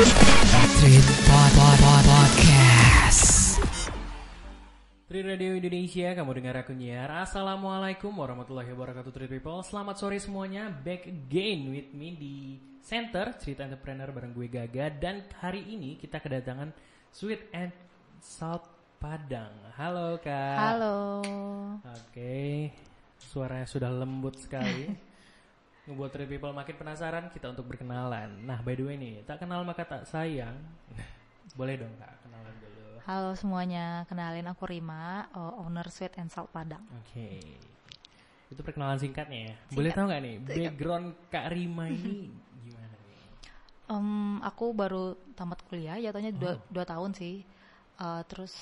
Street Pod Pod Pod Podcast. Tri Radio Indonesia, kamu dengar aku nyiar. Assalamualaikum warahmatullahi wabarakatuh Tri People. Selamat sore semuanya, back again with me di Center Cerita Entrepreneur bareng gue Gaga. Dan hari ini kita kedatangan Sweet and Salt Padang. Halo Kak. Halo. Oke, suaranya sudah lembut sekali. Ngebuat Tri People makin penasaran kita untuk berkenalan. Nah, by the way nih, tak kenal maka tak sayang. Boleh dong Kak, kenalan dulu. Halo semuanya, kenalin aku Rima, owner Sweet and Salt Padang. Oke. Itu perkenalan singkatnya ya. Boleh tahu nggak nih background Kak Rima ini gimana nih? Em, aku baru tamat kuliah, jatuhnya dua, Oh. dua tahun sih. Uh, terus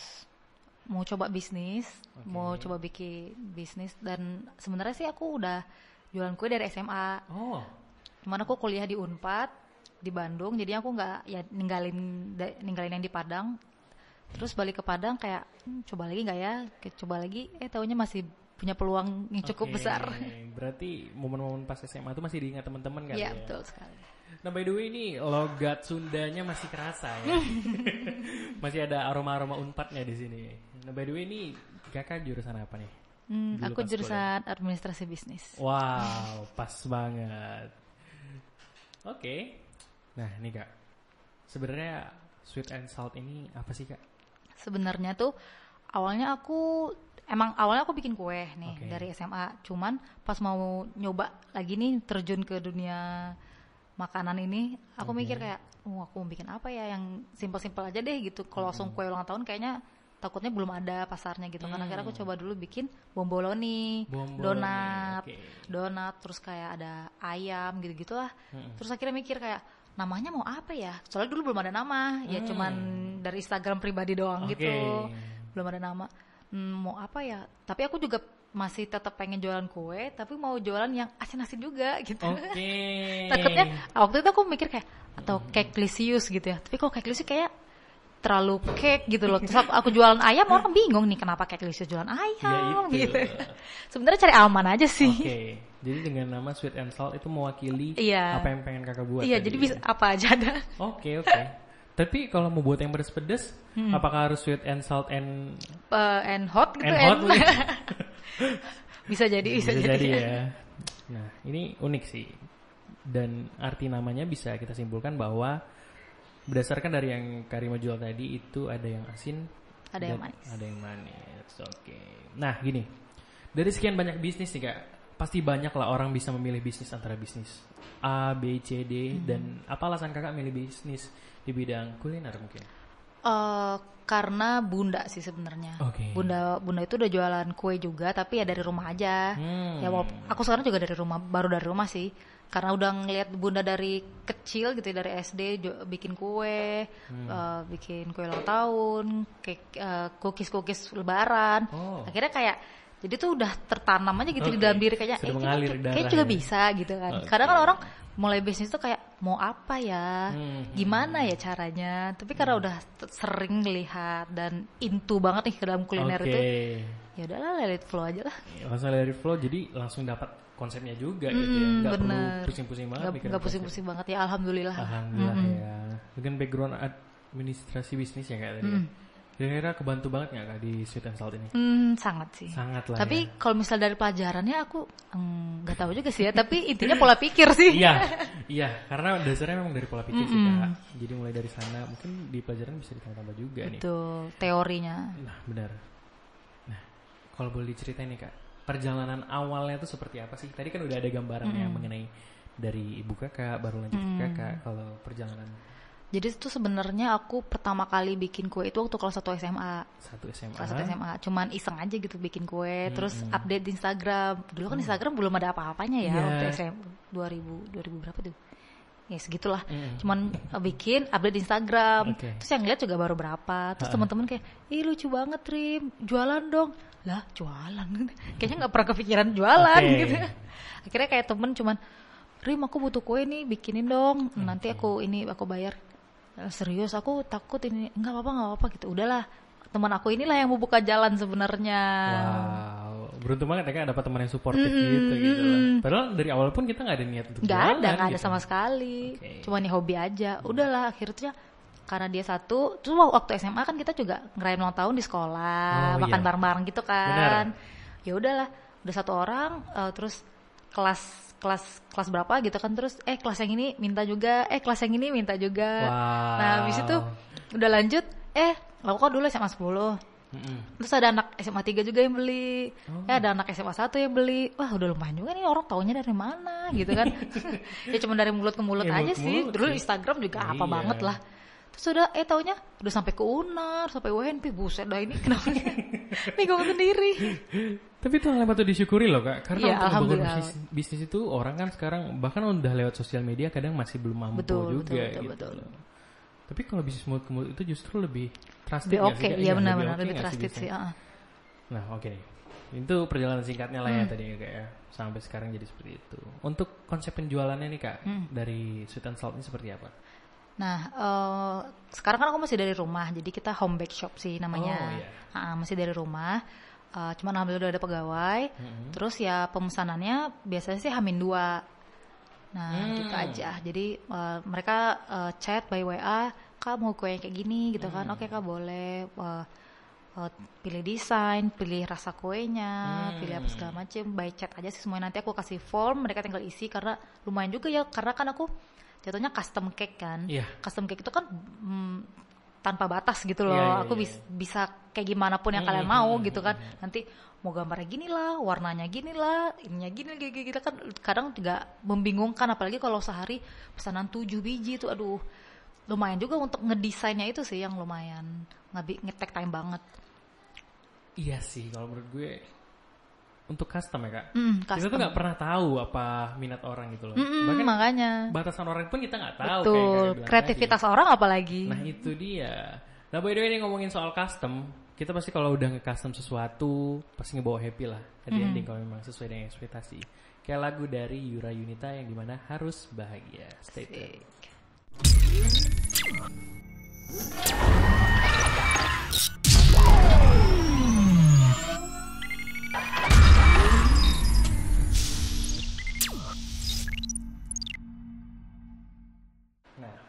mau coba bisnis, Oke. mau coba bikin bisnis dan sebenarnya sih aku udah jualan kue dari SMA. Oh, Cuman aku kuliah di Unpad di Bandung, jadi aku nggak ya ninggalin ninggalin yang di Padang. Terus balik ke Padang kayak "Hmm, coba lagi nggak ya? Coba lagi, eh taunya masih punya peluang yang cukup oke. besar. Berarti momen-momen pas SMA itu masih diingat teman-teman kan Iya ya? betul sekali. Nah by the way ini logat Sundanya masih kerasa ya. masih ada aroma-aroma unpadnya di sini. Nah by the way ini kakak jurusan apa nih? Hmm, Dulu aku jurusan administrasi bisnis. Wow, pas banget. Oke. Nah, ini Kak. Sebenarnya sweet and salt ini apa sih, Kak? Sebenarnya tuh awalnya aku emang awalnya aku bikin kue nih Oke. dari SMA. Cuman pas mau nyoba lagi nih terjun ke dunia makanan ini, aku Oke. mikir kayak, oh aku mau bikin apa ya yang simpel-simpel aja deh gitu. Kalau langsung kue ulang tahun kayaknya takutnya belum ada pasarnya gitu kan. Akhirnya aku Hmm. coba dulu bikin bomboloni, Bomboloni, donat, oke. donat, terus kayak ada ayam gitu-gitulah. Mm-mm. Terus akhirnya mikir kayak namanya mau apa ya? Soalnya dulu belum ada nama, ya Hmm. cuman dari Instagram pribadi doang Oke. gitu. Belum ada nama. Hmm, mau apa ya? Tapi aku juga masih tetap pengen jualan kue, tapi mau jualan yang asin-asin juga gitu. Oke. Takutnya waktu itu aku mikir kayak atau cake lisius gitu ya. Tapi kok cake lisius kayak terlalu cake gitu loh. Terus aku, aku jualan ayam orang bingung nih kenapa cake lisius jualan ayam Ya itu. gitu. Sebenarnya cari aman aja sih. Oke. Jadi dengan nama sweet and salt itu mewakili Iya. apa yang pengen kakak buat. Iya, tadi jadi ya? bisa apa aja ada. Oke, oke. Tapi kalau mau buat yang pedes-pedes, Hmm. apakah harus sweet and salt and uh, and hot gitu and and- hot? mungkin? bisa jadi bisa, bisa jadi, jadi ya. Nah, ini unik sih. Dan arti namanya bisa kita simpulkan bahwa berdasarkan dari yang Karima jual tadi itu ada yang asin, Ada yang manis. Ada yang manis. Oke. Nah, gini. Dari sekian banyak bisnis nih, Kak. Pasti banyak lah orang bisa memilih bisnis antara bisnis A, B, C, D Hmm. dan apa alasan Kakak milih bisnis di bidang kuliner mungkin? Eh, karena bunda sih sebenarnya Oke. bunda bunda itu udah jualan kue juga tapi ya dari rumah aja Hmm. ya aku sekarang juga dari rumah baru dari rumah sih karena udah ngeliat bunda dari kecil gitu ya, dari SD bikin kue Hmm. eh, bikin kue ulang tahun cake cookies cookies lebaran Oh. akhirnya kayak jadi tuh udah tertanam aja gitu di Oke. dalam diri kayaknya Sudah eh, darah kayaknya juga ya. bisa gitu kan Oke. kadang kan orang mulai bisnis tuh kayak mau apa ya Hmm. gimana ya caranya tapi karena udah t- sering lihat dan into banget nih ke dalam kuliner Oke. itu ya udahlah let it flow aja lah Ya, Langsung dari flow jadi langsung dapat konsepnya juga gitu ya. Mm, Nggak perlu bener. pusing-pusing banget nggak mikirin nggak pusing-pusing banget ya alhamdulillah. Alhamdulillah Mm-mm. ya. Dengan background administrasi bisnis ya Kak tadi. ya. Mm. Kira-kira kebantu banget nggak Kak di Sweet and Salt ini? Hmm, sangat sih Sangat lah tapi ya. kalau misal dari pelajarannya aku mm, nggak tahu juga sih ya tapi intinya pola pikir sih Iya, iya, karena dasarnya memang dari pola pikir sih Mm-mm. Kak. Jadi mulai dari sana mungkin di pelajaran bisa ditambah juga nih. itu teorinya Nah, benar. Nah, kalau boleh diceritain nih Kak, perjalanan awalnya tuh seperti apa sih? Tadi kan udah ada gambaran yang mengenai dari ibu kakak, baru lanjut ke kakak. Kalau perjalanan jadi itu sebenarnya aku pertama kali bikin kue itu waktu kelas 1 SMA satu SMA. kelas 1 SMA cuman iseng aja gitu bikin kue terus update di Instagram. Dulu kan Instagram belum ada apa-apanya ya Iya. waktu SMA 2000 2000 berapa tuh? Ya segitulah Mm. cuman uh, bikin update di Instagram. Oke. terus yang lihat juga baru berapa. Terus teman-teman kayak ih lucu banget Rim. Jualan dong. Lah jualan. Kayaknya nggak pernah kepikiran jualan Oke. gitu. Akhirnya kayak temen cuman Rim aku butuh kue nih bikinin dong. Nanti aku ini aku bayar. "Eh, serius aku takut ini nggak apa-apa nggak apa-apa gitu udahlah teman aku inilah yang mau buka jalan sebenarnya Wow, beruntung banget ya kak dapat teman yang supportif gitu gitu lah. Padahal dari awal pun kita nggak ada niat untuk nggak ada nggak ada gitu. sama sekali Oke. cuma nih hobi aja udahlah akhirnya karena dia satu terus waktu SMA kan kita juga ngerayain ulang tahun di sekolah Oh, makan iya. bareng-bareng gitu kan ya udahlah udah satu orang eh, terus kelas kelas kelas berapa gitu kan terus eh kelas yang ini minta juga eh kelas yang ini minta juga Wow. nah habis itu udah lanjut eh aku kan dulu SMA 10 Mm-mm. Terus ada anak SMA 3 juga yang beli. Oh. Ya ada anak SMA 1 yang beli. Wah, udah lumayan juga nih orang taunya dari mana gitu kan. ya cuma dari mulut ke mulut Ya, aja mulut sih. mulut Dulu sih. Instagram juga apa Iya. banget lah. Terus udah eh taunya udah sampai ke UNAR, sampai UNP. Buset dah ini kenapa bingung sendiri. Tapi itu hal yang patut disyukuri loh kak, karena Iya, untuk membangun bisnis, bisnis itu orang kan sekarang bahkan udah lewat sosial media kadang masih belum mampu Betul, juga betul, betul, gitu. betul. loh. Tapi kalau bisnis mulut ke mulut itu justru lebih trusted Lebih oke, sih, iya benar-benar oke lebih nggak trusted bisnisnya? sih. ah. Nah oke nih, itu perjalanan singkatnya lah ya Hmm. tadi ya kak ya, sampai sekarang jadi seperti itu. Untuk konsep penjualannya nih kak, Hmm. dari Sweet and Salt ini seperti apa? Nah, eh, sekarang kan aku masih dari rumah, jadi kita home bake shop sih namanya. Oh, iya. Ah, masih dari rumah. Eh, cuman alhamdulillah udah ada pegawai. Mm-mm. Terus ya pemesanannya biasanya sih hamin dua. Nah, Hmm. gitu aja. Jadi eh, mereka eh, chat by WA, kak mau kue yang kayak gini gitu kan? Hmm. Oke kak boleh. Eh, eh, pilih desain, pilih rasa kuenya, Hmm. pilih apa segala macem. By chat aja sih semuanya nanti aku kasih form, mereka tinggal isi karena lumayan juga ya. Karena kan aku jatuhnya custom cake kan. Iya. Custom cake itu kan mm, tanpa batas gitu loh. Iya, iya, aku iya. bis- bisa kayak gimana pun yang Hmm, kalian mau gitu kan. Nanti mau gambarnya gini lah, warnanya gini lah, ininya gini gini kita kan kadang juga membingungkan apalagi kalau sehari pesanan 7 biji itu aduh lumayan juga untuk ngedesainnya itu sih yang lumayan ngetek time banget. Iya sih, kalau menurut gue untuk custom ya kak. Hmm, Kita tuh custom. nggak pernah tahu apa minat orang gitu loh. Bahkan makanya batasan orang pun kita nggak tahu. kayak betul bilang kreativitas tadi. orang apalagi. Nah itu dia. Nah by the way ini ngomongin soal custom, kita pasti kalau udah nge-custom sesuatu pasti ngebawa happy lah. The Mhm. ending kalau memang sesuai dengan ekspektasi. Kayak lagu dari Yura Yunita yang di mana harus bahagia. Stay tuned.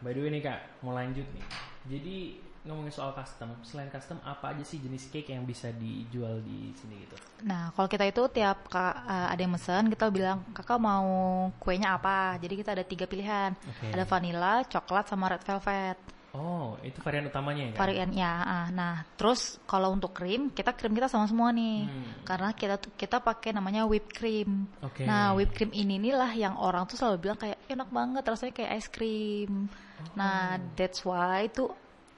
By the way nih kak, mau lanjut nih. Jadi ngomongin soal custom, selain custom apa aja sih jenis cake yang bisa dijual di sini gitu? Nah, kalau kita itu tiap ka- eh, ada yang mesen, kita bilang kakak mau kuenya apa. Jadi kita ada tiga pilihan. Oke. Ada vanilla, coklat, sama red velvet. Oh, itu varian utamanya ya? Kak? Variannya. ah. Nah, terus kalau untuk krim, kita krim kita sama semua nih. Hmm. Karena kita kita pakai namanya whipped cream. Oke. Nah, whipped cream ini nih lah yang orang tuh selalu bilang kayak enak banget rasanya kayak es krim. Nah, Oh. that's why tuh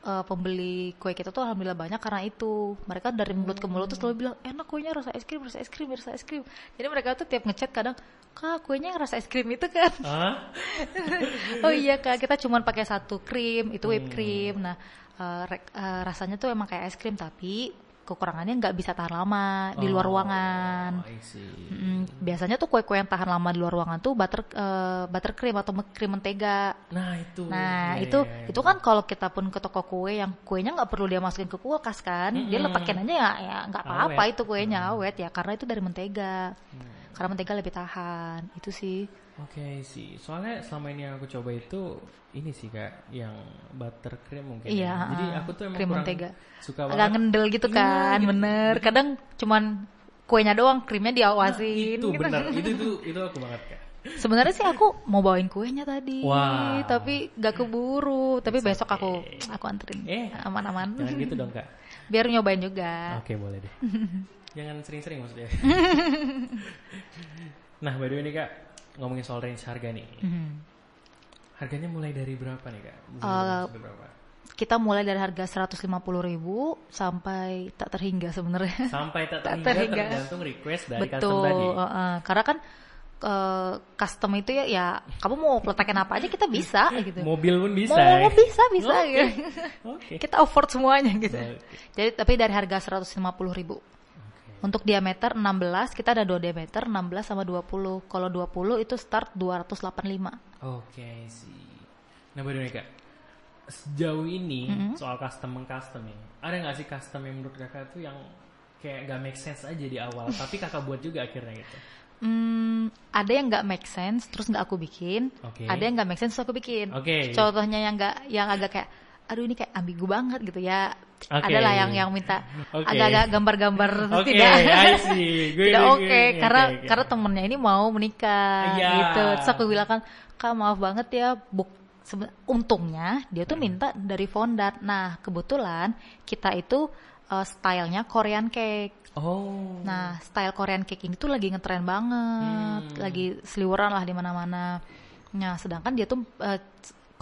eh, pembeli kue kita tuh alhamdulillah banyak karena itu. Mereka dari mulut ke mulut tuh selalu bilang enak kuenya rasa es krim, rasa es krim, rasa es krim. Jadi mereka tuh tiap ngechat kadang kak kuenya yang rasa es krim itu kan. Oh iya kak kita cuman pakai satu krim itu whipped Hmm. cream. Nah rek- eh, rasanya tuh emang kayak es krim tapi kekurangannya nggak bisa tahan lama di luar Oh, ruangan. Mm, biasanya tuh kue-kue yang tahan lama di luar ruangan tuh butter eh, buttercream atau krim mentega. Nah itu. Nah Iya, itu iya, iya. itu kan kalau kita pun ke toko kue yang kuenya nggak perlu dia masukin ke kulkas kan, dia Mm-mm. letakin aja ya ya nggak apa-apa Awet. itu kuenya awet ya karena itu dari mentega. Hmm. Karena mentega lebih tahan itu sih. Oke sih, soalnya selama ini yang aku coba itu ini sih kak, yang buttercream mungkin. Iya, ya. Jadi aku tuh emang krim kurang mentega. suka Agak banget. ngendel gitu Iya, kan, gitu. bener. Kadang cuman kuenya doang, krimnya Nah, diawasin. itu gitu. benar, itu itu itu aku banget kak. Sebenarnya sih aku mau bawain kuenya tadi, Wah. tapi gak keburu. Tapi It's besok okay. aku aku anterin, Eh, aman-aman. Jangan gitu dong kak. Biar nyobain juga. Oke boleh deh. Jangan sering-sering maksudnya. nah by the way nih kak, ngomongin soal range harga nih. Mhm. Harganya mulai dari berapa nih kak? Uh, berapa? Kita mulai dari harga 150.000 sampai tak terhingga sebenarnya. Sampai tak Tak terhingga, terhingga. tergantung request dari custom Betul. tadi. uh-uh. Karena kan uh, custom itu ya, ya kamu mau letakin apa aja kita bisa gitu. Mobil pun bisa. Mau, ya? mau bisa bisa Oke. gitu. Oke. Kita afford semuanya gitu. Oke. Jadi tapi dari harga 150.000 Untuk diameter 16 kita ada dua diameter 16 sama 20. Kalau 20 itu start 285. Oke sih. Nah way kak, sejauh ini soal custom mengcustom ini, ada nggak sih custom yang menurut kakak tuh yang kayak gak make sense aja di awal, tapi kakak buat juga akhirnya gitu. Hmm, ada yang nggak make sense terus nggak aku bikin, Oke. ada yang nggak make sense terus aku bikin. Oke. Contohnya yang nggak yang agak kayak aduh ini kayak ambigu banget gitu ya. Oke. Adalah yang yang minta Oke. agak-agak gambar-gambar Oke, tidak tidak oke gue- karena oke, oke. karena temennya ini mau menikah Iya. gitu. Terus aku bilang kan, "Kak, maaf banget ya, buk untungnya dia tuh minta dari fondant. Nah, kebetulan kita itu eh, stylenya Korean cake. Oh. Nah, style Korean cake ini tuh lagi ngetren banget, Hmm. lagi seliweran lah di mana-mana. Nah, sedangkan dia tuh eh,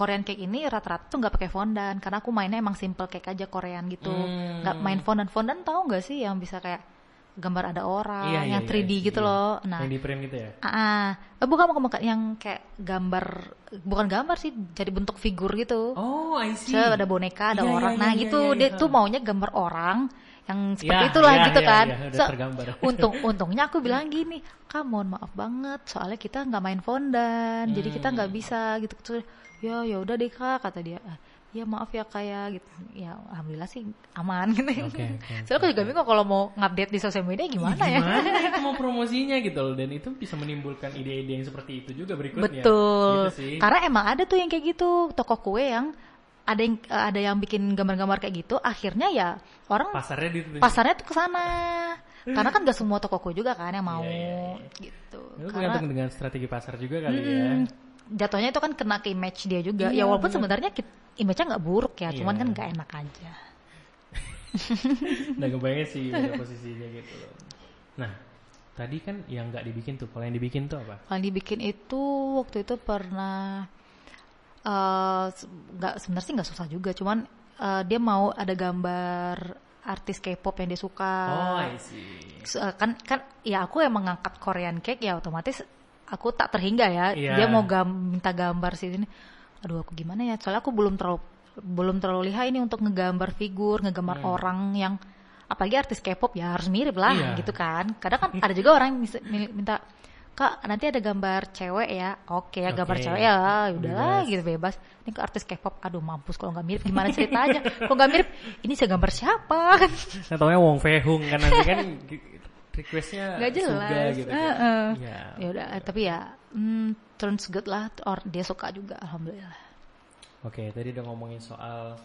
Korean cake ini rata-rata tuh nggak pakai fondant karena aku mainnya emang simple cake aja Korean gitu, Hmm. nggak main fondant. Fondant tahu nggak sih yang bisa kayak gambar ada orang, Iya, iya, yang iya, 3D iya. gitu loh. Nah, yang di print gitu ya? Ah. Eh, bukan bukan yang kayak gambar, bukan gambar sih, jadi bentuk figur gitu. Oh, I see. So, ada boneka, ada Iya, iya, orang. iya, nah, iya, gitu. iya, dia iya. tuh maunya gambar orang yang seperti Iya, itulah iya, gitu iya, kan. iya, udah So, tergambar. untung untungnya aku bilang gini, "Kak, mohon maaf banget, soalnya kita nggak main fondant, jadi kita Hmm. nggak bisa gitu." Terus, ya ya udah deh Kak, kata dia. "Ah, Ya maaf ya kayak gitu. Ya alhamdulillah sih aman gitu. Oke, oke, Soalnya aku juga bingung kalau mau ngupdate di sosial media gimana ya. Gimana itu mau promosinya gitu loh dan itu bisa menimbulkan ide-ide yang seperti itu juga berikutnya. Betul. Gitu sih. Karena emang ada tuh yang kayak gitu, toko kue yang ada yang eh, ada yang bikin gambar-gambar kayak gitu, akhirnya ya orang pasarnya di pasarnya tuh ke sana. Karena kan gak semua toko kue juga kan yang mau Iya, iya, gitu. Itu Karena tergantung dengan strategi pasar juga kali ya. Jatuhnya itu kan kena ke image dia juga. Iya, ya walaupun sebenarnya image-nya nggak buruk ya, cuman Iya. kan nggak enak aja. Nah kebayangnya sih posisinya gitu loh. Nah tadi kan yang nggak dibikin tuh, kalau yang dibikin tuh apa? Kalau dibikin itu waktu itu pernah eh, nggak sebenarnya sih nggak susah juga, cuman eh, dia mau ada gambar artis K-pop yang dia suka. Oh I see. Eh, kan kan ya aku emang ngangkat Korean cake ya otomatis aku tak terhingga ya. Iya. Dia mau gam- minta gambar sih ini. Aduh aku gimana ya? Soalnya aku belum terlalu belum terlalu lihai ini untuk ngegambar figur, ngegambar Hmm. orang yang apalagi artis K-pop ya harus mirip lah Iya. gitu kan. Kadang kan ada juga orang yang minta Kak, nanti ada gambar cewek ya. Oke ya, gambar Oke. cewek ya. Udahlah Bebas. gitu bebas. Ini ke artis K-pop. Aduh, mampus kalau nggak mirip gimana ceritanya? Kok nggak mirip? Ini saya gambar siapa? Nah taunya Wong Fehung kan nanti kan requestnya nggak jelas. Suga gitu kan. Heeh. Ya. Ya udah, eh, tapi ya hmm, turns good lah. Or dia suka juga, alhamdulillah. Oke, tadi udah ngomongin soal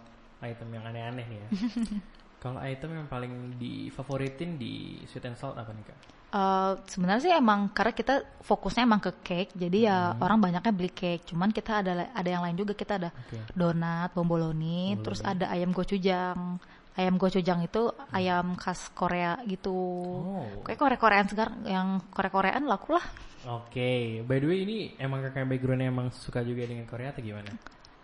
item yang aneh-aneh nih ya. Kalau item yang paling difavoritin di sweet and salt apa nih kak? Eh, sebenarnya sih emang karena kita fokusnya emang ke cake, jadi ya Hmm. orang banyaknya beli cake. Cuman kita ada ada yang lain juga kita ada Oke. donat, bomboloni, terus ada ayam gochujang. Ayam gochujang itu ayam khas Korea gitu. Oh. Kayak Korea-Koreaan sekarang yang Korea-Koreaan laku lah. Oke, by the way ini emang kakak backgroundnya emang suka juga dengan Korea atau gimana?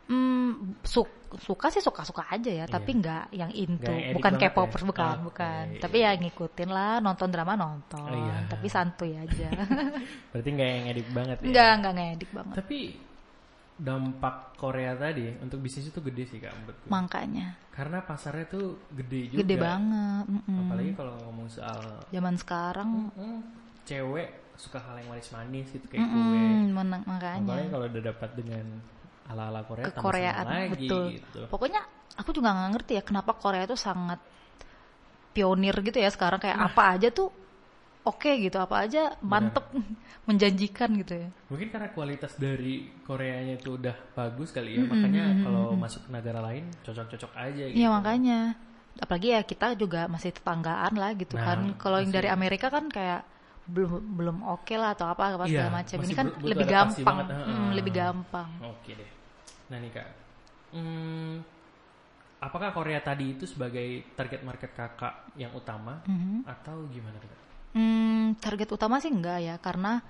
Hmm, su- suka sih suka-suka aja ya, tapi nggak yang into, Nggak edik bukan K-popers ya? bukan, Oke. bukan. Tapi ya ngikutin lah, nonton drama nonton, Oh, iya. tapi santuy aja. Berarti nggak yang edit banget ya? Enggak, enggak ngedik banget. Tapi dampak Korea tadi untuk bisnis itu gede sih kak menurutku. Makanya Karena pasarnya tuh gede juga. gede banget. mm-mm. Apalagi kalau ngomong soal Zaman sekarang, hmm, cewek suka hal yang manis-manis gitu kayak kue. mm-mm, menang- Apalagi makanya kalau udah dapat dengan ala-ala Korea kekoreaan seneng lagi betul. gitu. Pokoknya aku juga nggak ngerti ya kenapa Korea itu sangat pionir gitu ya sekarang kayak Nah. apa aja tuh oke gitu, apa aja mantep, menjanjikan gitu ya. Mungkin karena kualitas dari Koreanya itu udah bagus kali ya, makanya kalau masuk ke negara lain cocok-cocok aja gitu. Iya makanya. Apalagi ya kita juga masih tetanggaan lah gitu Nah, kan. Kalau yang dari Amerika kan kayak belum belum oke lah atau apa apa Iya, segala macam. Ini kan lebih gampang. Hmm, lebih gampang. Oke deh. Nah nih kak, hmm, apakah Korea tadi itu sebagai target market kakak yang utama Mhm. atau gimana kak? Hmm, target utama sih enggak ya karena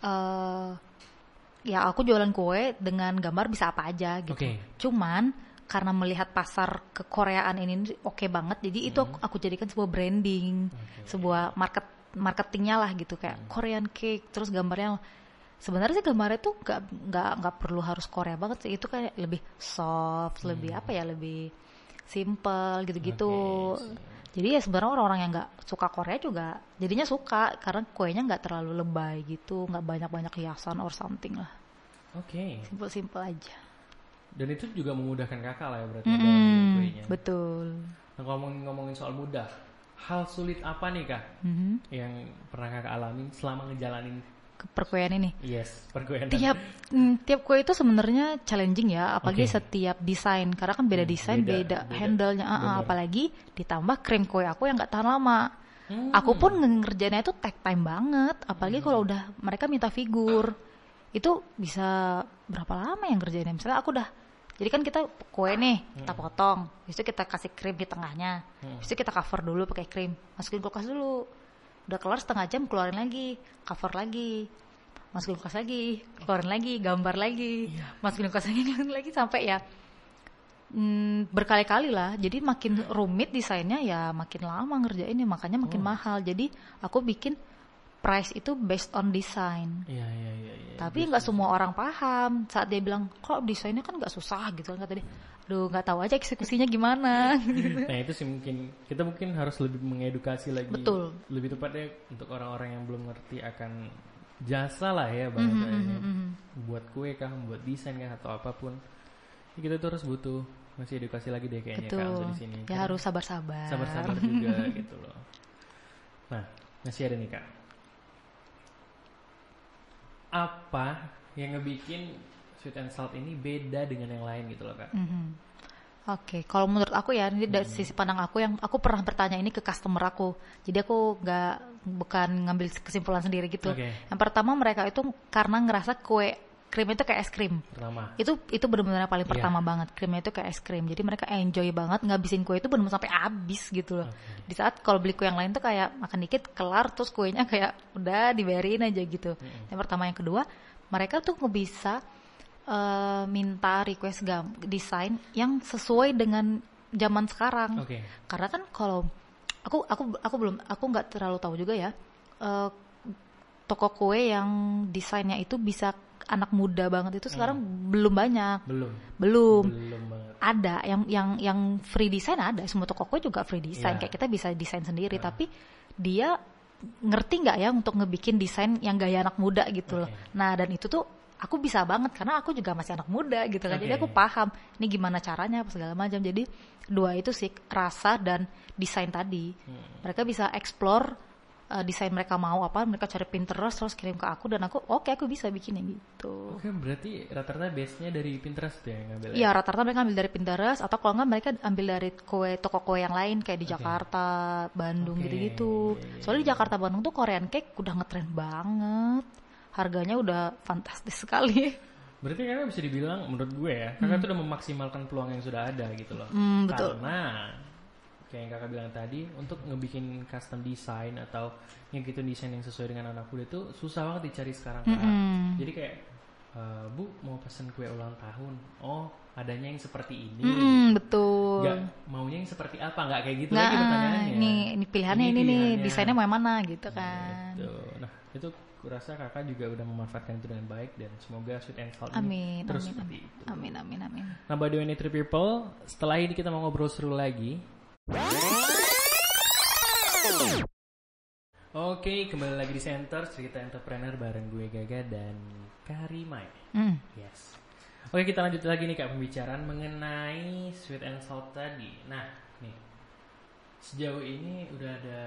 eh ya aku jualan kue dengan gambar bisa apa aja gitu. Oke. Cuman karena melihat pasar kekoreaan ini oke banget, jadi itu Hmm. aku, aku jadikan sebuah branding, sebuah market marketingnya lah gitu kayak Hmm. Korean cake, terus gambarnya sebenarnya sih gambarnya tuh nggak nggak nggak perlu harus Korea banget sih, itu kayak lebih soft, lebih apa ya, lebih simple gitu-gitu. Hmm. Jadi ya sebenarnya orang-orang yang nggak suka Korea juga jadinya suka karena kuenya nggak terlalu lebay gitu, nggak banyak-banyak hiasan or something lah, Oke. simple-simple aja. Dan itu juga memudahkan kakak lah ya berarti dalam kuenya. betul. Nah, ngomongin ngomongin soal mudah, hal sulit apa nih kak Mhm. yang pernah kakak alami selama ngejalanin perkuliahan ini. yes perkuliahan Tiap mm, tiap kue itu sebenarnya challenging ya, apalagi Oke. setiap desain karena kan beda Hmm, desain, beda, beda, beda. handle-nya, Bener. apalagi ditambah krim kue aku yang nggak tahan lama. Hmm. Aku pun ngerjainnya itu take time banget, apalagi kalau udah mereka minta figur. Itu bisa berapa lama yang ngerjainnya? Misalnya aku udah jadi kan kita kue nih, kita potong, habis itu kita kasih krim di tengahnya. Habis itu kita cover dulu pakai krim, masukin kulkas dulu. Udah kelar setengah jam keluarin lagi, cover lagi. Masukin kulkas lagi, keluarin lagi, gambar lagi. Masukin kulkas lagi, keluarin lagi sampai ya hmm, berkali-kali lah. Jadi makin rumit desainnya ya makin lama ngerjainnya, makanya makin mahal. Jadi aku bikin price itu based on design. iya iya iya iya. Tapi nggak semua orang paham saat dia bilang kok desainnya kan nggak susah gitu kan kata dia. Aduh nggak tahu aja eksekusinya gimana. nah itu sih mungkin kita mungkin harus lebih mengedukasi lagi Betul. lebih tepatnya untuk orang-orang yang belum ngerti akan jasa lah ya Mhm, bahasanya buat kue kah buat desain kah atau apa pun Ya, kita tuh harus butuh masih edukasi lagi deh kayaknya Betul. di sini Ya Karena harus sabar-sabar. sabar-sabar juga gitu loh nah masih ada nih kak apa yang ngebikin sweet and salt ini beda dengan yang lain gitu loh kak Mhm. Oke, kalau menurut aku ya, ini dari sisi pandang aku yang aku pernah bertanya ini ke customer aku. Jadi aku nggak bukan ngambil kesimpulan sendiri gitu. Oke. Yang pertama mereka itu karena ngerasa kue krim itu kayak es krim. pertama Itu itu benar-benar paling Iya. pertama banget. Krimnya itu kayak es krim. Jadi mereka enjoy banget ngabisin kue itu benar-benar sampai habis gitu loh. Di saat kalau beli kue yang lain tuh kayak makan dikit kelar terus kuenya kayak udah dibayarin aja gitu. Yang pertama yang kedua, mereka tuh nggak bisa eh, minta request gam desain yang sesuai dengan zaman sekarang. oke Karena kan kalau aku aku aku belum aku nggak terlalu tahu juga ya eh, toko kue yang desainnya itu bisa anak muda banget itu sekarang belum banyak, belum belum. belum banget Ada yang yang yang free design ada, semua toko juga free design. Iya. Kayak kita bisa desain sendiri, tapi dia ngerti nggak ya untuk ngebikin desain yang gaya anak muda gitu loh. Oke. Nah dan itu tuh aku bisa banget karena aku juga masih anak muda gitu kan. Jadi Oke. aku paham ini gimana caranya apa segala macam. Jadi dua itu sih rasa dan desain tadi. Hmm. Mereka bisa explore uh, desain mereka mau apa, mereka cari Pinterest terus kirim ke aku dan aku oke aku bisa bikinnya gitu. Oke, berarti rata-rata base-nya dari Pinterest ya yang ngambil. Iya rata-rata mereka ambil dari Pinterest atau kalau nggak mereka ambil dari kue toko kue yang lain kayak di Oke. Jakarta, Bandung Oke, gitu-gitu. Soalnya di Jakarta Bandung tuh Korean cake udah ngetren banget. Harganya udah fantastis sekali. Berarti kakak bisa dibilang menurut gue ya, kakak tuh udah memaksimalkan peluang yang sudah ada gitu loh. Hmm, betul. Karena kayak yang kakak bilang tadi, untuk ngebikin custom design atau yang gitu desain yang sesuai dengan anak muda itu susah banget dicari sekarang kak. Mm-mm. Jadi kayak "Eh, Bu mau pesen kue ulang tahun, oh adanya yang seperti ini. Mm-mm, betul. Nggak, maunya yang seperti apa? Nggak kayak gitu lagi pertanyaannya. ini, ini pilihannya Ini ini, nih, pilihannya. desainnya mau yang mana gitu kan. Gitu. Nah, itu kurasa kakak juga udah memanfaatkan itu dengan baik dan semoga sweet and salt ini Amin, terus amin, seperti amin, itu. amin, amin, amin. Nah, by the way, People, setelah ini kita mau ngobrol seru lagi. Oke, kembali lagi di Center Cerita Entrepreneur bareng gue Gaga dan Karimai. Hmm. Yes. Oke, kita lanjut lagi nih Kak pembicaraan mengenai sweet and salt tadi. Nah, nih. Sejauh ini udah ada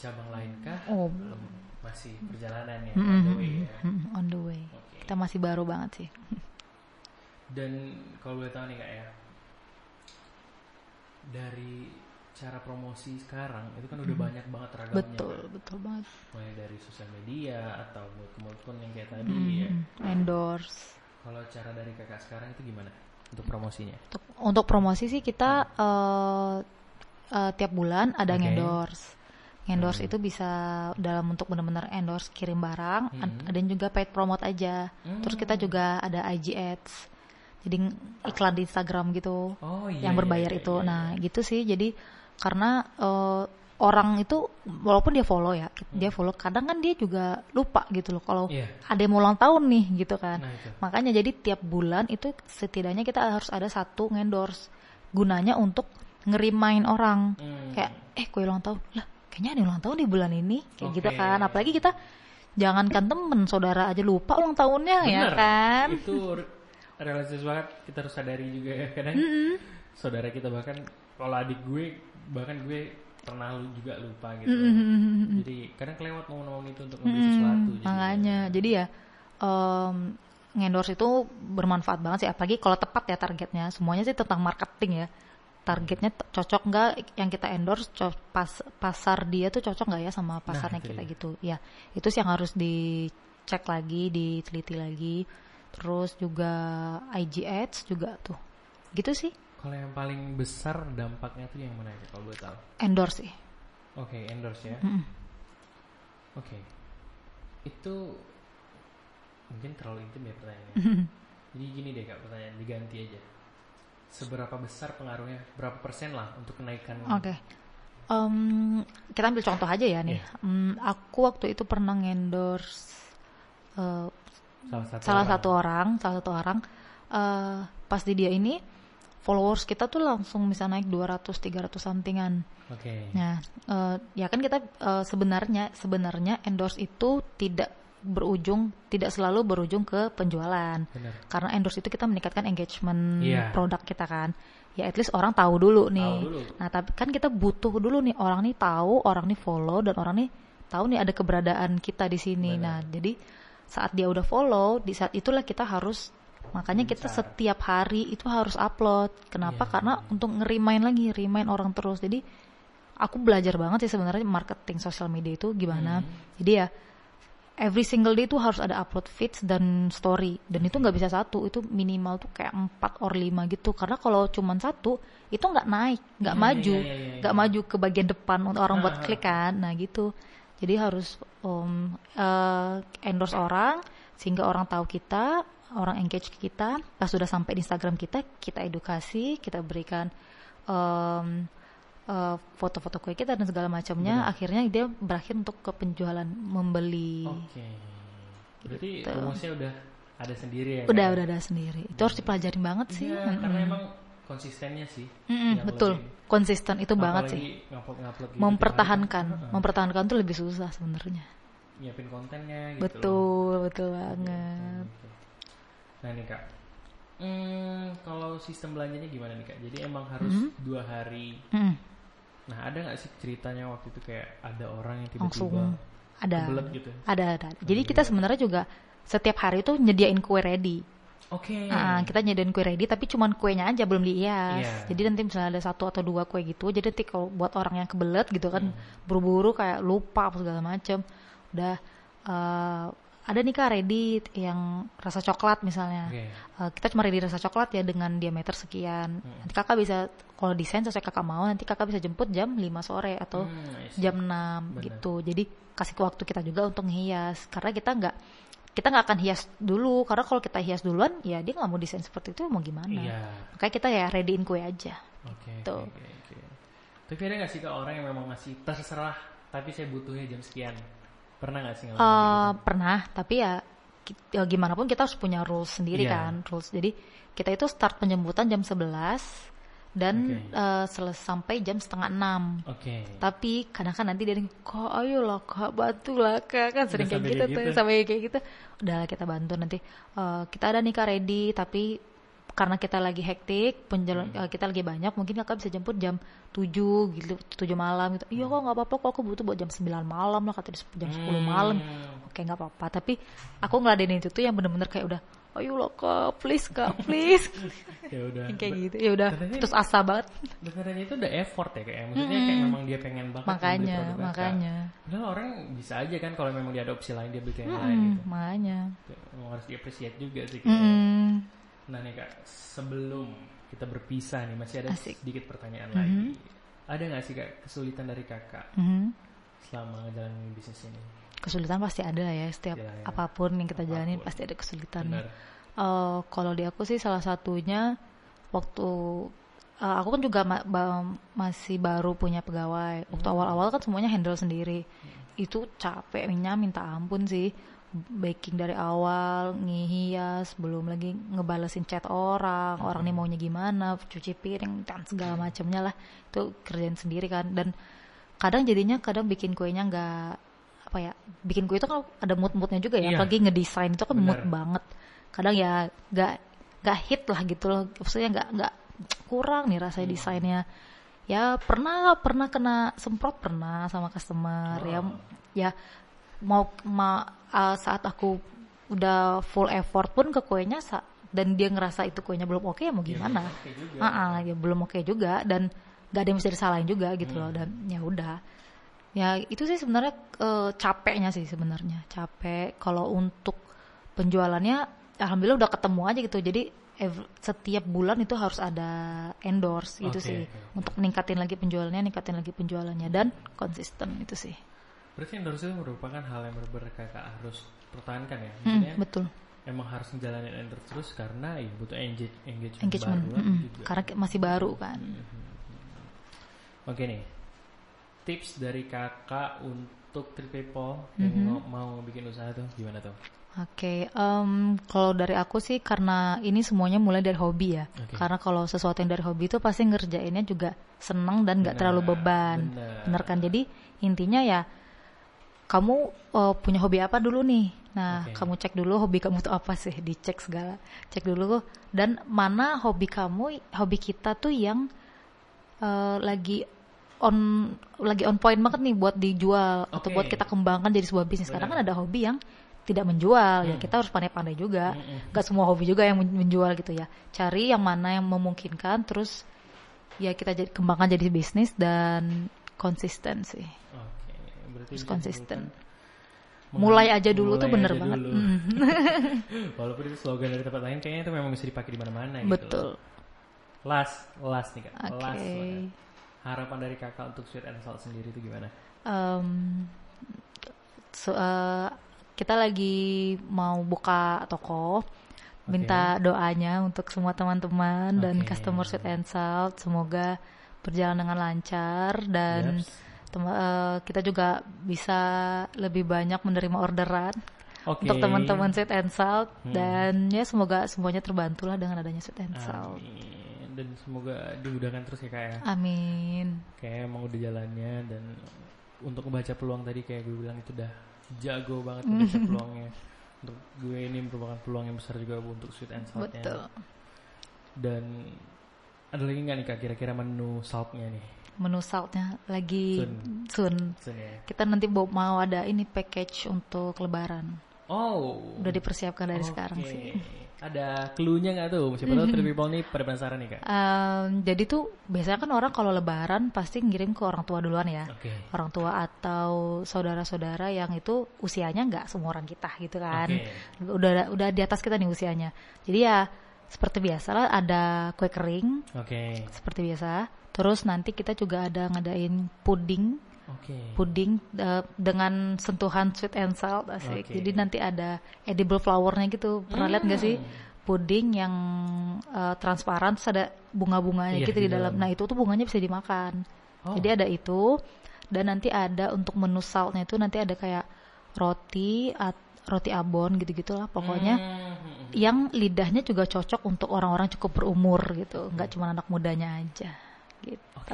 cabang lain kah? Oh, belum. Masih perjalanan ya, Mm-mm, on the way ya. mm-mm, on the way. Oke. Kita masih baru banget sih. Dan kalau boleh tahu nih kak ya, dari cara promosi sekarang itu kan udah banyak banget ragamnya. Betul, kan? betul banget. Mulai dari sosial media atau mulut pun yang kayak tadi ya. Mm, endorse. Kalau cara dari kakak sekarang itu gimana untuk promosinya? Untuk, untuk promosi sih kita eh, eh, tiap bulan ada Oke. endorse. Endorse Hmm. itu bisa dalam untuk benar-benar endorse kirim barang, Hmm. yang juga paid promote aja. Terus kita Hmm. juga ada IG ads. Jadi iklan di Instagram gitu Oh iya. yang iya, berbayar iya, itu. iya, Nah, iya. gitu sih. Jadi karena eh, orang itu walaupun dia follow ya, dia follow kadang kan dia juga lupa gitu loh kalau Iya. ada yang mau ulang tahun nih gitu kan. Nah itu. Makanya jadi tiap bulan itu setidaknya kita harus ada satu endorse gunanya untuk ngerimain orang. Hmm. Kayak eh kue ulang tahun. Lah, kayaknya ada ulang tahun di bulan ini. Kayak gitu Oke. kan. Apalagi kita jangankan temen, saudara aja lupa ulang tahunnya ya Bener. kan. Itu re- realistis banget kita harus sadari juga ya kadang saudara kita bahkan kalau adik gue bahkan gue pernah lu juga lupa gitu. Mm-mm. Jadi kadang kelewat momen-momen itu untuk membeli sesuatu. jadi- makanya jadi ya em, ngendorse itu bermanfaat banget sih apalagi kalau tepat ya targetnya semuanya sih tentang marketing ya targetnya cocok nggak yang kita endorse co- pas pasar dia tuh cocok nggak ya sama pasarnya itu kita dia. gitu ya itu sih yang harus dicek lagi diteliti lagi terus juga IG ads juga tuh gitu sih Kalau yang paling besar dampaknya tuh yang mana ya kalau gue tahu? endorse sih Oke, endorse ya. Mm-mm. Oke. Itu mungkin terlalu intim ya pertanyaannya. Jadi gini deh kak pertanyaan diganti aja. Seberapa besar pengaruhnya? Berapa persen lah untuk kenaikan? Oke. Em, kita ambil contoh aja ya nih. Iya. Em, aku waktu itu pernah endorse eh, Salah satu. salah orang. satu orang, salah satu orang eh, pas di dia ini followers kita tuh langsung bisa naik 200 300 somethingan. Oke. Nah, eh, ya kan kita eh, sebenarnya sebenarnya endorse itu tidak berujung tidak selalu berujung ke penjualan. Benar. Karena endorse itu kita meningkatkan engagement Iya. produk kita kan. Ya at least orang tahu dulu nih. Tahu dulu. Nah, tapi kan kita butuh dulu nih orang nih tahu, orang nih follow dan orang nih tahu nih ada keberadaan kita di sini. Benar. Nah, jadi saat dia udah follow, di saat itulah kita harus makanya kita Gencar. setiap hari itu harus upload. Kenapa? Iya. Karena untuk nge-remind lagi, remind orang terus. Jadi aku belajar banget sih sebenarnya marketing sosial media itu gimana. Hmm. Jadi ya every single day tuh harus ada upload feeds dan story dan itu nggak bisa satu itu minimal tuh kayak 4 or 5 gitu karena kalau cuman satu itu nggak naik nggak Iya, maju iya, iya, nggak iya. maju ke bagian depan untuk orang buat Ah, ah. klik kan nah gitu jadi harus um, eh, endorse orang sehingga orang tahu kita orang engage ke kita pas sudah sampai di Instagram kita kita edukasi kita berikan eh, foto-foto kue kita dan segala macamnya akhirnya dia berakhir untuk ke penjualan membeli Oke. Berarti Gitu. udah ada sendiri ya? udah Kak? udah ada sendiri itu harus dipelajarin banget sih Iya, Mm-mm. karena emang konsistennya sih. Yang betul lebih- konsisten itu banget sih ngupload ngupload gitu mempertahankan kan, mempertahankan tuh lebih susah sebenarnya nyiapin kontennya gitu. loh. betul betul Oke, banget oke. Nah nih kak, hmm, kalau sistem belanjanya gimana nih kak? Jadi emang harus Mhm. dua hari. Mm, Nah ada nggak sih ceritanya waktu itu kayak ada orang yang tiba-tiba ada gitu? ada ada jadi kita sebenarnya juga setiap hari tuh nyediain kue ready Oke. Ah, kita nyediain kue ready tapi cuman kuenya aja belum dihias. Iya. Jadi nanti misalnya ada satu atau dua kue gitu, jadi nanti kalau buat orang yang kebelet gitu kan Hmm. buru-buru kayak lupa apa segala macem, udah eh, ada nih kak ready yang rasa coklat misalnya. Oke. Eh, kita cuma ready rasa coklat ya dengan diameter sekian. Hmm. Nanti kakak bisa kalau desain sesuai kakak mau, nanti kakak bisa jemput jam 5 sore atau Hmm, jam 6 Benar. gitu. Jadi kasih waktu kita juga untuk ngehias karena kita nggak kita nggak akan hias dulu karena kalau kita hias duluan ya dia nggak mau desain seperti itu mau gimana. Iya. Makanya kita ya readyin kue aja. Oke. Gitu. oke, oke, oke. Tapi ada nggak sih kak orang yang memang masih terserah, tapi saya butuhnya jam sekian. Pernah nggak sih Eh, gitu? pernah, tapi ya, ya gimana pun kita harus punya rules sendiri Iya. kan, rules. Jadi kita itu start penjemputan jam 11 dan Oke. eh, selesai sampai jam setengah enam. Oke. Tapi kadang kan nanti dia bilang, kok ayo lah kak bantu lah kak kan sering Udah kayak gitu kayak tuh gitu. sampai kayak gitu. Udah lah, kita bantu nanti. Eh, kita ada nih kak ready tapi karena kita lagi hektik, penjualan Hmm. eh, kita lagi banyak, mungkin kakak bisa jemput jam 7 gitu, 7 malam gitu. Iya kok nggak apa-apa kok aku butuh buat jam 9 malam lah kata jam 10 malam. Hmm. Oke nggak apa-apa. Tapi aku ngeladenin itu tuh yang bener-bener kayak udah, ayo lah kak, please kak, please. Ya udah. Kayak gitu. Ya udah, terus asa banget. Sebenarnya itu udah effort ya kayak. Maksudnya kayak memang dia pengen banget Makanya, makanya. Padahal orang bisa aja kan kalau memang dia ada opsi lain dia beli yang lain Mm, gitu. makanya. Harus diapresiasi juga sih kayaknya. Mm, Nah nih kak, sebelum kita berpisah nih masih ada Asik. sedikit pertanyaan lagi. Ada nggak sih kak kesulitan dari kakak mhm. selama ngejalanin bisnis ini? Kesulitan pasti ada ya setiap Ya, ya. apa pun yang kita jalanin Apa pun. pasti ada kesulitan. Benar. Eh, kalau di aku sih salah satunya waktu eh, aku kan juga ma- ba- masih baru punya pegawai. Waktu Hmm. awal-awal kan semuanya handle sendiri. Itu capeknya minta ampun sih. Baking dari awal, ngehias, belum lagi ngebalesin chat orang, orang nih maunya gimana, cuci piring dan segala macamnya lah. Itu kerjain sendiri kan. Dan kadang jadinya kadang bikin kuenya nggak apa ya bikin kue itu kan ada mood-moodnya juga ya Iya. apalagi ngedesain itu kan mood Benar. banget kadang ya nggak nggak hit lah gitu loh maksudnya nggak nggak kurang nih rasanya desainnya ya pernah pernah kena semprot pernah sama customer ya Oh. ya mau ma, uh, saat aku udah full effort pun ke kuenya sa- dan dia ngerasa itu kuenya belum oke ya mau gimana? Oke juga. Ah, ah, ya belum oke juga dan gak ada yang bisa disalahin juga gitu loh dan ya udah. Ya itu sih sebenarnya eh, capeknya sih sebenarnya capek. Kalau untuk penjualannya alhamdulillah udah ketemu aja gitu. Jadi setiap bulan itu harus ada endorse gitu Oke, sih untuk ningkatin lagi penjualannya ningkatin lagi penjualannya dan konsisten itu sih Berarti endorse itu merupakan hal yang benar-benar kakak harus pertahankan ya. Hmm, betul emang harus menjalani endorse terus karena ya butuh engage, engagement, engagement baru mm-mm. juga. karena masih baru kan Oke nih, tips dari kakak untuk three people yang Mhm. mau- mau bikin usaha tuh gimana tuh? Oke, em, kalau dari aku sih karena ini semuanya mulai dari hobi ya. Oke. Karena kalau sesuatu yang dari hobi itu pasti ngerjainnya juga seneng dan nggak terlalu beban. benar. Bener kan? Jadi intinya ya kamu eh, punya hobi apa dulu nih? Nah, Oke. kamu cek dulu hobi kamu tuh apa sih? Dicek segala. Cek dulu dan mana hobi kamu, hobi kita tuh yang eh, lagi on lagi on point banget nih buat dijual atau Oke. buat kita kembangkan jadi sebuah bisnis. Karena kan Benar. ada hobi yang tidak menjual ya Hmm. kita harus pandai-pandai juga Mm-mm. nggak semua hobi juga yang men- menjual gitu ya cari yang mana yang memungkinkan terus ya kita jadi kembangkan jadi bisnis dan konsisten sih Terus konsisten. disimpulkan mulai aja dulu tuh mulai bener aja banget dulu. Mm. Walaupun itu slogan dari tempat lain kayaknya itu memang bisa dipakai di mana-mana gitu. betul loh. Last, last nih kak. oke Last banget. Harapan dari kakak untuk Sweet and Salt sendiri itu gimana? Em, so, eh, kita lagi mau buka toko minta doanya untuk semua teman-teman dan Oke. customer Sweet and Salt semoga berjalan dengan lancar dan Yaps. Tem- eh, kita juga bisa lebih banyak menerima orderan Oke. untuk teman-teman Sweet and Salt Hmm. dan ya semoga semuanya terbantulah dengan adanya Sweet and Salt. Amin. Dan semoga dimudahkan terus ya kak ya. Amin. Kayak emang udah jalannya dan untuk membaca peluang tadi kayak gue bilang itu udah jago banget membaca peluangnya. Untuk gue ini merupakan peluang yang besar juga untuk Sweet and Saltnya. Betul. Dan ada lagi nggak nih kak kira-kira menu saltnya nih? Menu saltnya lagi Soon. soon. Sun ya. Kita nanti mau- ada ini package untuk lebaran. Oh. Udah dipersiapkan dari Oke. sekarang sih. Ada clue-nya nggak tuh? Siapa tahu Three People nih pada penasaran nih kak. Em, jadi tuh biasanya kan orang kalau lebaran pasti ngirim ke orang tua duluan ya. Oke. Orang tua atau saudara-saudara yang itu usianya nggak semua orang kita gitu kan. Oke. Udah udah di atas kita nih usianya. Jadi ya seperti biasa lah ada kue kering Oke. seperti biasa. Terus nanti kita juga ada ngadain puding, Oke. puding eh, dengan sentuhan sweet and salt asik. Oke. Jadi nanti ada edible flowernya gitu. Pernah lihat gak sih? Hmm. Puding yang eh, transparan terus ada bunga-bunganya Iya, gitu di dalam. dalam. Nah, itu tuh bunganya bisa dimakan. Oh. Jadi ada itu dan nanti ada untuk menu saltnya itu nanti ada kayak roti at, roti abon gitu-gitulah pokoknya Hmm. yang lidahnya juga cocok untuk orang-orang cukup berumur gitu, nggak cuma anak mudanya aja gitu. Oke.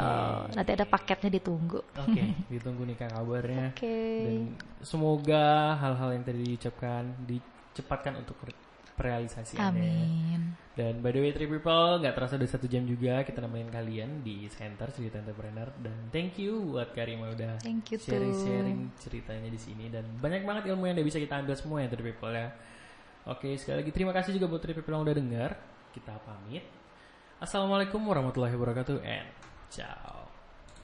Nanti ada paketnya ditunggu. Oke, ditunggu nih kak kabarnya. Oke. Dan semoga hal-hal yang tadi diucapkan dicepatkan untuk realisasiannya. Amin. Dan by the way, three people, nggak terasa udah satu jam juga kita nemenin kalian di Center Cerita Entrepreneur. Dan thank you buat Karima udah Thank you too. sharing-sharing ceritanya di sini. Dan banyak banget ilmu yang udah bisa kita ambil semua ya three people ya. Oke, sekali lagi terima kasih juga buat three people yang udah dengar. Kita pamit. Assalamualaikum warahmatullahi wabarakatuh and 脚。